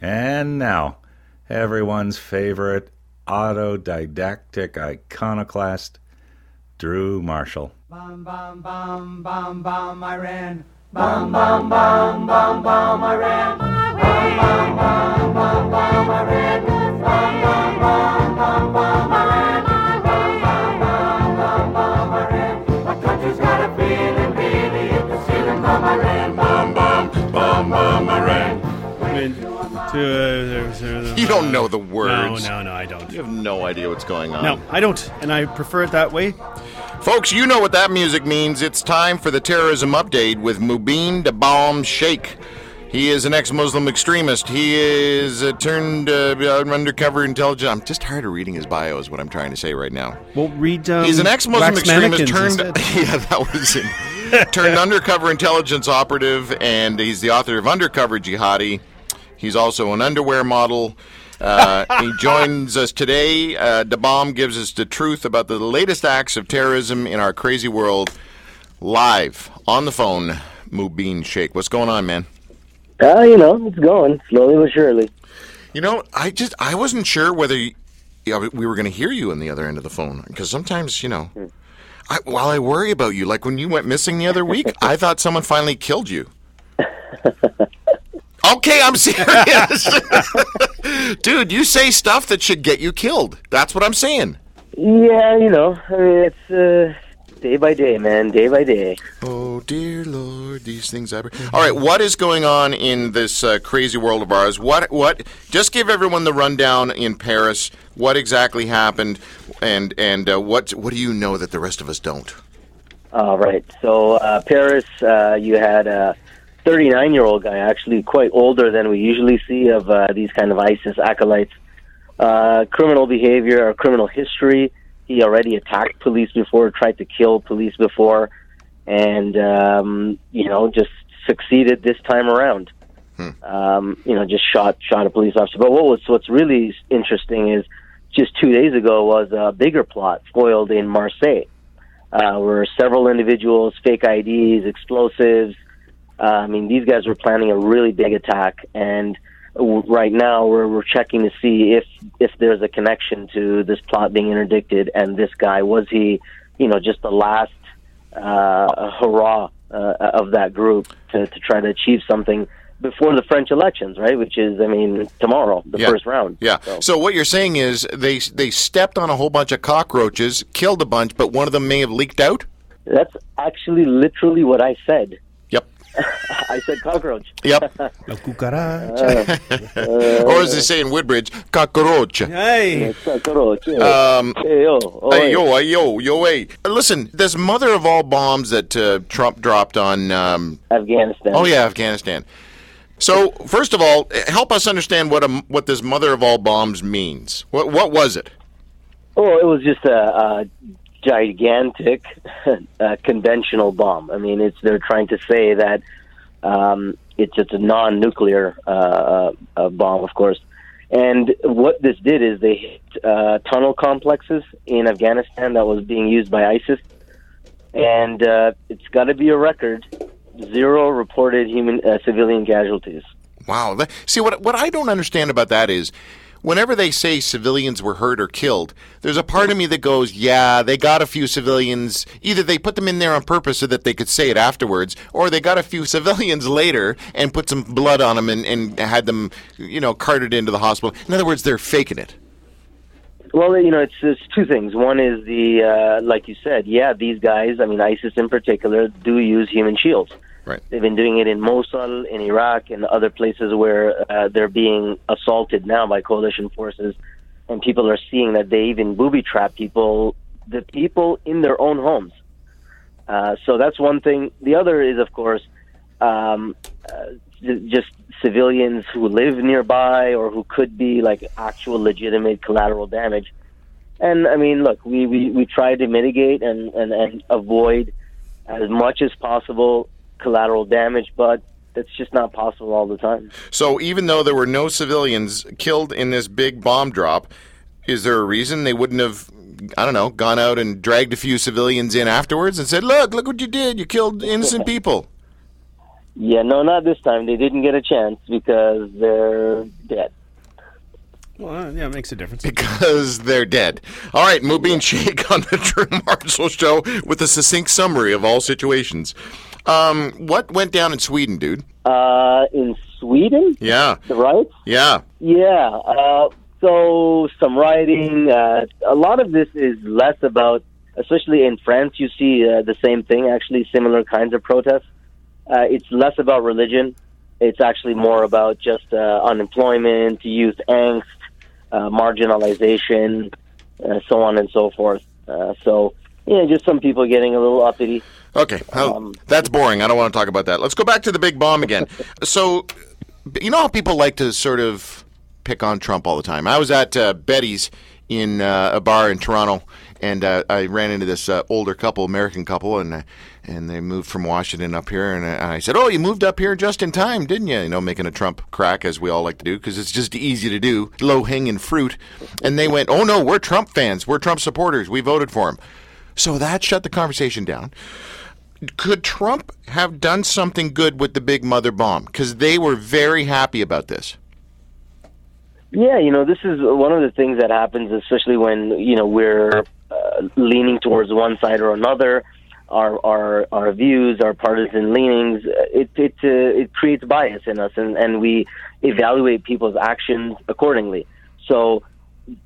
And now, everyone's favorite autodidactic iconoclast, Drew Marshall. Bum bum bum bum bum I ran. Bum bum bum bum bum I ran. Bum bum bum bum bum I ran. Bum bum bum bum bum I ran. Bum bum bum bum bum I ran. My country's got a feeling really hit the ceiling. Bum I ran. Bum bum bum bum I ran. You don't know the words. No, no, no, I don't. You have no idea what's going on. No, I don't, and I prefer it that way. Folks, you know what that music means. It's time for the terrorism update with Mubin Da Bomb Sheikh. He is an ex-Muslim extremist. He is uh, turned uh, undercover intelligence. I'm just tired of reading his bio. Is what I'm trying to say right now. Well, read. Um, He's an ex-Muslim Wax extremist turned. yeah, that was it. turned undercover intelligence operative, and he's the author of Undercover Jihadi. He's also an underwear model. Uh, he joins us today. Uh, Bomb gives us the truth about the latest acts of terrorism in our crazy world. Live on the phone, Mubin Sheikh. What's going on, man? Uh, you know, it's going slowly but surely. You know, I just I wasn't sure whether you, yeah, we were going to hear you on the other end of the phone because sometimes you know, I, while I worry about you, like when you went missing the other week, I thought someone finally killed you. Okay, I'm serious, dude. You say stuff that should get you killed. That's what I'm saying. Yeah, you know, I mean, it's uh, day by day, man, day by day. Oh dear Lord, these things I. All right, what is going on in this uh, crazy world of ours? What what? Just give everyone the rundown in Paris. What exactly happened, and and uh, what what do you know that the rest of us don't? All right, so uh, Paris, uh, you had a 39 year old guy, actually quite older than we usually see of uh, these kind of ISIS acolytes. Uh, criminal behavior or criminal history. He already attacked police before, tried to kill police before, and um, you know just succeeded this time around. Um, you know, just shot shot a police officer. But what was what's really interesting is just two days ago was a bigger plot foiled in Marseille, uh, where several individuals, fake IDs, explosives. Uh, I mean, these guys were planning a really big attack, and w- right now we're we're checking to see if if there's a connection to this plot being interdicted and this guy was he, you know, just the last uh, hurrah uh, of that group to to try to achieve something before the French elections, right? Which is, I mean, tomorrow, the Yeah. first round. Yeah. So- So what you're saying is they they stepped on a whole bunch of cockroaches, killed a bunch, but one of them may have leaked out. That's actually literally what I said. Yep. I said cockroach. Yep. La cucaracha. or as they say in Woodbridge, cockroach. hey. Cockroach. Um, Hey, yo. Oh, Hey yo, hey yo, yo, hey! Listen, this mother of all bombs that uh, Trump dropped on. Um, Afghanistan. oh yeah, Afghanistan. So first of all, help us understand what a, what this mother of all bombs means. What what was it? Oh, it was just a, a gigantic uh, conventional bomb. I mean, it's they're trying to say that um, it's it's a non-nuclear uh, uh, bomb, of course. And what this did is they hit uh, tunnel complexes in Afghanistan that was being used by ISIS, and uh, it's got to be a record: zero reported human uh, civilian casualties. Wow. See what what I don't understand about that is. Whenever they say civilians were hurt or killed, there's a part of me that goes, "Yeah, they got a few civilians. Either they put them in there on purpose so that they could say it afterwards, or they got a few civilians later and put some blood on them and, and had them, you know, carted into the hospital. In other words, they're faking it." Well, you know, it's, it's two things. One is the, uh, like you said, yeah, these guys, I mean, ISIS in particular, do use human shields. Right. They've been doing it in Mosul, in Iraq, and other places where uh, they're being assaulted now by coalition forces, and people are seeing that they even booby trap people, the people in their own homes. Uh, so that's one thing. The other is, of course, um, uh, just civilians who live nearby or who could be like actual legitimate collateral damage. And I mean, look, we, we, we try to mitigate and, and, and avoid as much as possible collateral damage, but that's just not possible all the time. So even though there were no civilians killed in this big bomb drop, is there a reason they wouldn't have, I don't know, gone out and dragged a few civilians in afterwards and said, "Look, look what you did! You killed innocent people." Yeah, no, not this time. They didn't get a chance because they're dead. Well, yeah, it makes a difference. because they're dead. All right, Mubin Sheikh on the Drew Marshall Show with a succinct summary of all situations. Um, what went down in Sweden, dude? Uh, in Sweden, Yeah, the riots. yeah. Yeah. Uh, so some rioting. Uh, a lot of this is less about, especially in France. You see uh, the same thing. Actually, similar kinds of protests. Uh, it's less about religion. It's actually more about just uh, unemployment, youth angst, uh, marginalization, uh, so on and so forth. Uh, so yeah, just some people getting a little uppity. Okay, Um, that's boring. I don't want to talk about that. Let's go back to the big bomb again. so, you know how people like to sort of pick on Trump all the time. I was at uh, Betty's in uh, a bar in Toronto, and uh, I ran into this uh, older couple, American couple, and uh, and they moved from Washington up here, and I I said, "Oh, you moved up here just in time, didn't you?" You know, making a Trump crack as we all like to do because it's just easy to do, low hanging fruit. And they went, "Oh no, we're Trump fans. We're Trump supporters. We voted for him." So that shut the conversation down could Trump have done something good with the big mother bomb? Because they were very happy about this. Yeah, you know, this is one of the things that happens, especially when you know we're uh, leaning towards one side or another. Our our our views, our partisan leanings, uh, it it uh, it creates bias in us, and and we evaluate people's actions accordingly. So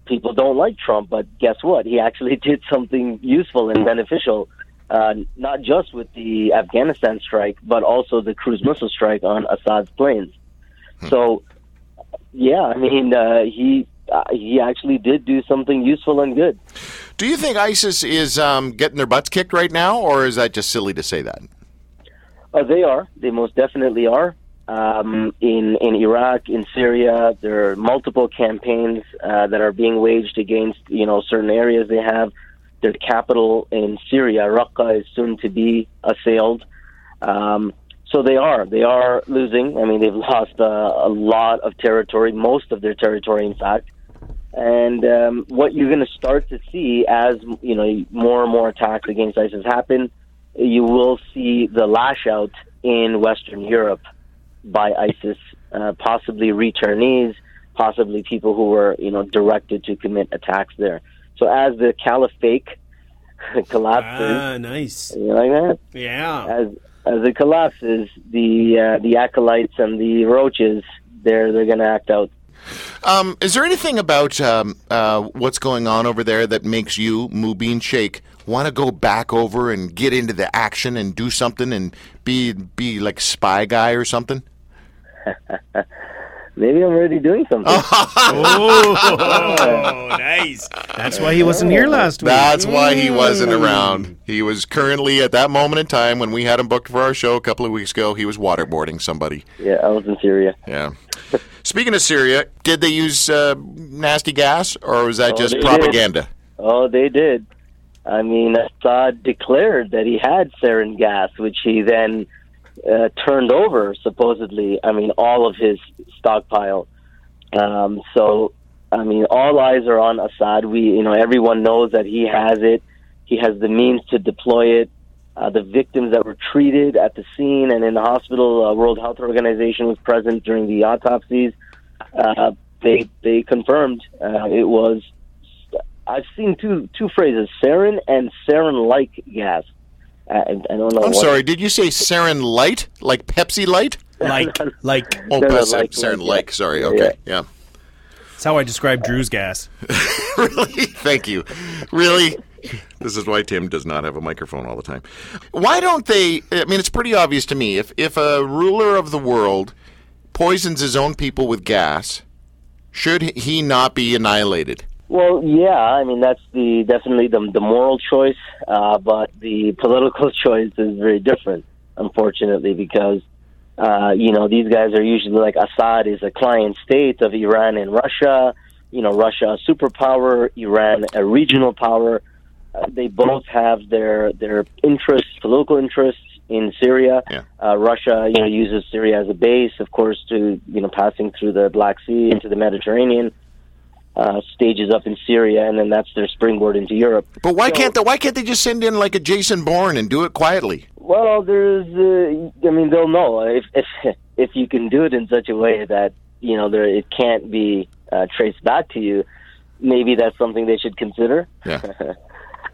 people don't like Trump, but guess what? He actually did something useful and beneficial, uh, not just with the Afghanistan strike, but also the cruise missile strike on Assad's planes. So yeah, I mean, uh, he uh, he actually did do something useful and good. Do you think ISIS is um, getting their butts kicked right now, or is that just silly to say that? Uh, they are. They most definitely are. Um, in in Iraq, in Syria, there are multiple campaigns uh, that are being waged against you know certain areas they have. Their capital in Syria, Raqqa, is soon to be assailed. Um, so they are. They are losing. I mean, they've lost uh, a lot of territory, most of their territory, in fact. And um, what you're going to start to see as you know more and more attacks against ISIS happen, you will see the lash out in Western Europe by ISIS, uh, possibly returnees, possibly people who were you know directed to commit attacks there. So as the caliphate collapses, Ah, nice. you like that? Yeah. As as it collapses, the uh, the acolytes and the roaches, they're they're going to act out. Um, is there anything about um, uh, what's going on over there that makes you, Mubin Sheikh, want to go back over and get into the action and do something and be be like spy guy or something? Maybe I'm already doing something. Oh, nice. That's why he wasn't here last week. That's why he wasn't around. He was currently at that moment in time when we had him booked for our show a couple of weeks ago. He was waterboarding somebody. Yeah, I was in Syria. Yeah. Speaking of Syria, did they use uh, nasty gas or was that Oh, just they did. propaganda? Oh, they did. I mean, Assad declared that he had sarin gas, which he then uh, turned over, supposedly. I mean, all of his stockpile. Um, so, I mean, all eyes are on Assad. We, you know, everyone knows that he has it. He has the means to deploy it. Uh, the victims that were treated at the scene and in the hospital, uh, World Health Organization was present during the autopsies. Uh, they they confirmed uh, it was I've seen two two phrases: sarin and sarin-like gas. I, I don't know. I'm what- sorry, did you say sarin light? Like Pepsi light? Like, like. Oh, Sarin Pepsi- light, sarin yeah. like, sorry. Okay. Yeah. That's how I describe Drew's gas. really? Thank you. Really? This is why Tim does not have a microphone all the time. Why don't they? I mean, it's pretty obvious to me. If if a ruler of the world poisons his own people with gas, should he not be annihilated? Well, yeah, I mean that's the definitely the the moral choice, uh, but the political choice is very different, unfortunately, because uh, you know these guys are usually like Assad is a client state of Iran and Russia. You know, Russia a superpower, Iran a regional power. Uh, they both have their their interests, political interests in Syria. Yeah. Uh, Russia, you know, uses Syria as a base, of course, to you know passing through the Black Sea into the Mediterranean uh, stages up in Syria, and then that's their springboard into Europe. But why So- can't they? Why can't they just send in like a Jason Bourne and do it quietly? Well, there's. Uh, I mean, they'll know if if if you can do it in such a way that you know there it can't be uh, traced back to you. Maybe that's something they should consider. Yeah.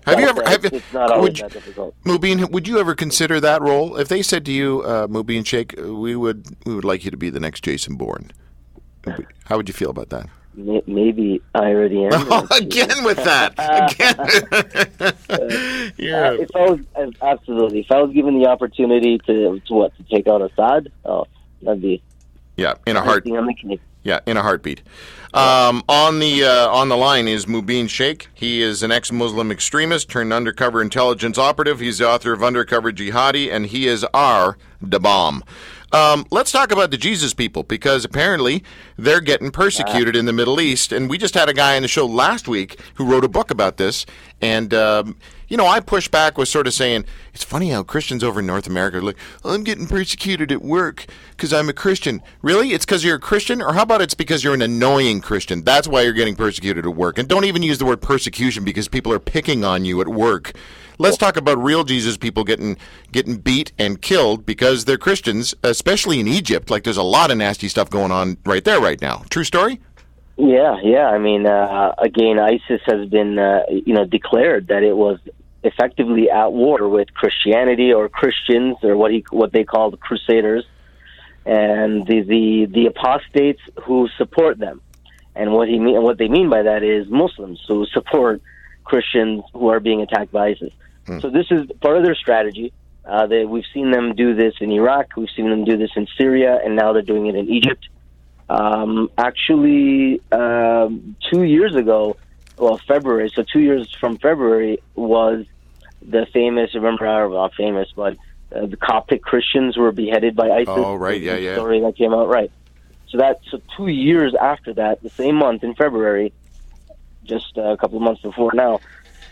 Have you ever? Have, it's, it's not always would, that difficult. Mubin, would you ever consider that role? If they said to you, uh, Mubin Sheikh, we would we would like you to be the next Jason Bourne. How would you feel about that? May- Maybe I already am. Again with that. Again. Uh, yeah. if I was uh, absolutely, if I was given the opportunity to, to what to take out Assad, oh, that'd be Yeah. In a heart. icing on the cake. Yeah, in a heartbeat. Um, on the uh, on the line is Mubin Sheikh. He is an ex-Muslim extremist turned undercover intelligence operative. He's the author of Undercover Jihadi, and he is our Da Bomb. Um, let's talk about the Jesus people because apparently they're getting persecuted in the Middle East. And we just had a guy on the show last week who wrote a book about this. And, um, you know, I pushed back with sort of saying, it's funny how Christians over in North America are like, I'm getting persecuted at work because I'm a Christian. Really? It's because you're a Christian? Or how about it's because you're an annoying Christian? That's why you're getting persecuted at work. And don't even use the word persecution because people are picking on you at work. Let's talk about real Jesus people getting getting beat and killed because they're Christians, especially in Egypt. Like there's a lot of nasty stuff going on right there right now. True story? Yeah, yeah. I mean, uh, again, ISIS has been, uh, you know, declared that it was effectively at war with Christianity or Christians or what he what they call the Crusaders, and the the, the apostates who support them. And what he mean, what they mean by that is Muslims who support Christians who are being attacked by ISIS. So this is part of their strategy. Uh, they, we've seen them do this in Iraq. We've seen them do this in Syria, and now they're doing it in Egypt. Um, actually, um, two years ago, well, February, so two years from February was the famous, remember, not famous, but uh, the Coptic Christians were beheaded by ISIS. Oh, right, yeah, yeah. Story that came out, right. So that, so two years after that, the same month in February, just uh, a couple of months before now,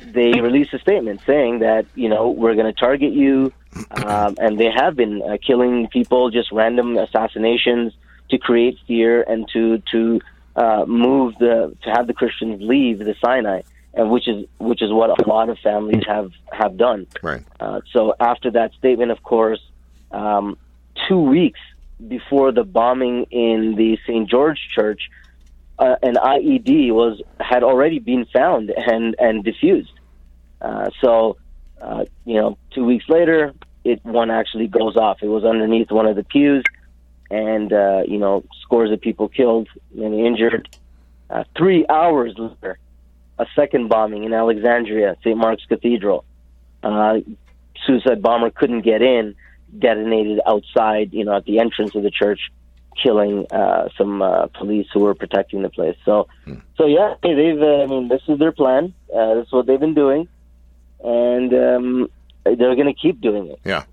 they released a statement saying that you know we're going to target you, um, and they have been uh, killing people, just random assassinations to create fear and to to uh, move the to have the Christians leave the Sinai, and which is which is what a lot of families have have done. Right. Uh, so after that statement, of course, um, two weeks before the bombing in the St. George Church, uh, an IED was had already been found and and diffused. Uh, so, uh, you know, two weeks later, it one actually goes off. It was underneath one of the pews, and uh, you know, scores of people killed, many injured. Uh, three hours later, a second bombing in Alexandria, St. Mark's Cathedral. Uh, suicide bomber couldn't get in, detonated outside, you know, at the entrance of the church, killing uh, some uh, police who were protecting the place. So, so yeah, hey, they've. Uh, I mean, this is their plan. Uh, this is what they've been doing, and um, they're going to keep doing it. Yeah.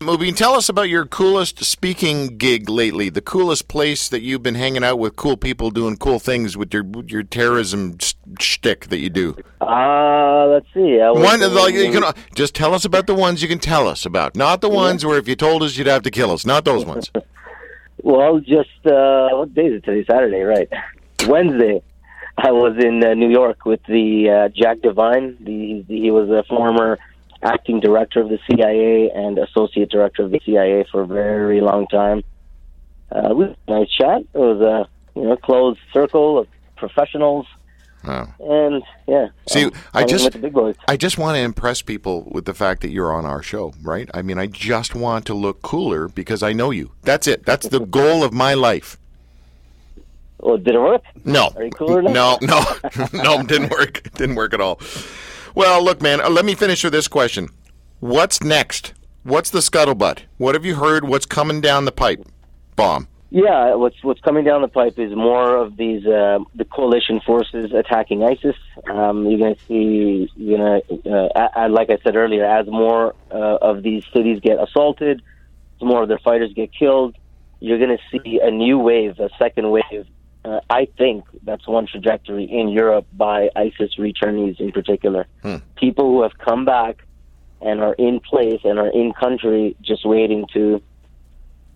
Mubin, tell us about your coolest speaking gig lately. The coolest place that you've been hanging out with cool people doing cool things with your your terrorism sh- shtick that you do. Uh, let's see. I One, like, you can, just tell us about the ones you can tell us about, not the ones where if you told us you'd have to kill us. Not those ones. Well, just uh, what day is it today? Saturday, right? Wednesday. I was in uh, New York with the uh, Jack Devine. The, the he was a former acting director of the CIA and associate director of the CIA for a very long time. Uh, we had a nice chat. It was a you know closed circle of professionals, Oh. and yeah. See, um, I just-. I just want to impress people with the fact that you're on our show, right? I mean, I just want to look cooler because I know you. That's it. That's the goal of my life. Oh, did it work? No. Are you cooler now? No, no, no, didn't work. Didn't work at all. Well, look, man, uh, let me finish with this question. What's next? What's the scuttlebutt? What have you heard? What's coming down the pipe? Bomb. Yeah, what's what's coming down the pipe is more of these uh, the coalition forces attacking ISIS. Um, you're going to see, you're going to, uh, a- like I said earlier, as more uh, of these cities get assaulted, as more of their fighters get killed, you're going to see a new wave, a second wave. Uh, I think that's one trajectory in Europe by ISIS returnees in particular. People who have come back and are in place and are in country, just waiting to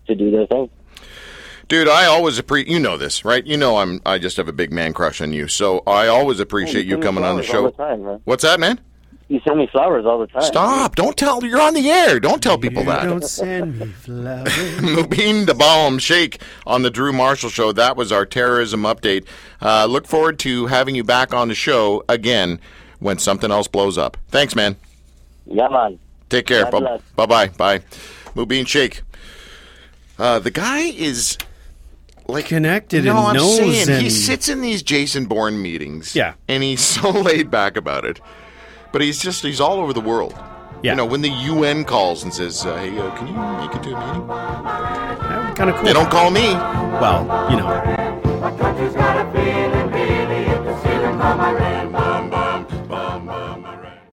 to do their thing. Dude, I always appreciate you know this, right? You know I'm I just have a big man crush on you. So I always appreciate you sing coming on the songs all show. the time, man. What's that, man? You send me flowers all the time. Stop! Don't tell. You're on the air. Don't tell people You that. Don't send me flowers. Mubin the Bomb Sheikh on the Drew Marshall Show. That was our terrorism update. Uh, look forward to having you back on the show again when something else blows up. Thanks, man. Yeah, man. Take care. God bless. Bye bye. Bye. Mubin Sheikh. Uh, the guy is like connected no, and I'm knows. Saying, and... He sits in these Jason Bourne meetings. Yeah. And he's so laid back about it. But he's just, he's all over the world. Yeah. You know, when the UN calls and says, uh, hey, uh, can you make it to a meeting? Yeah, kind of cool. They don't call me. Well, you know.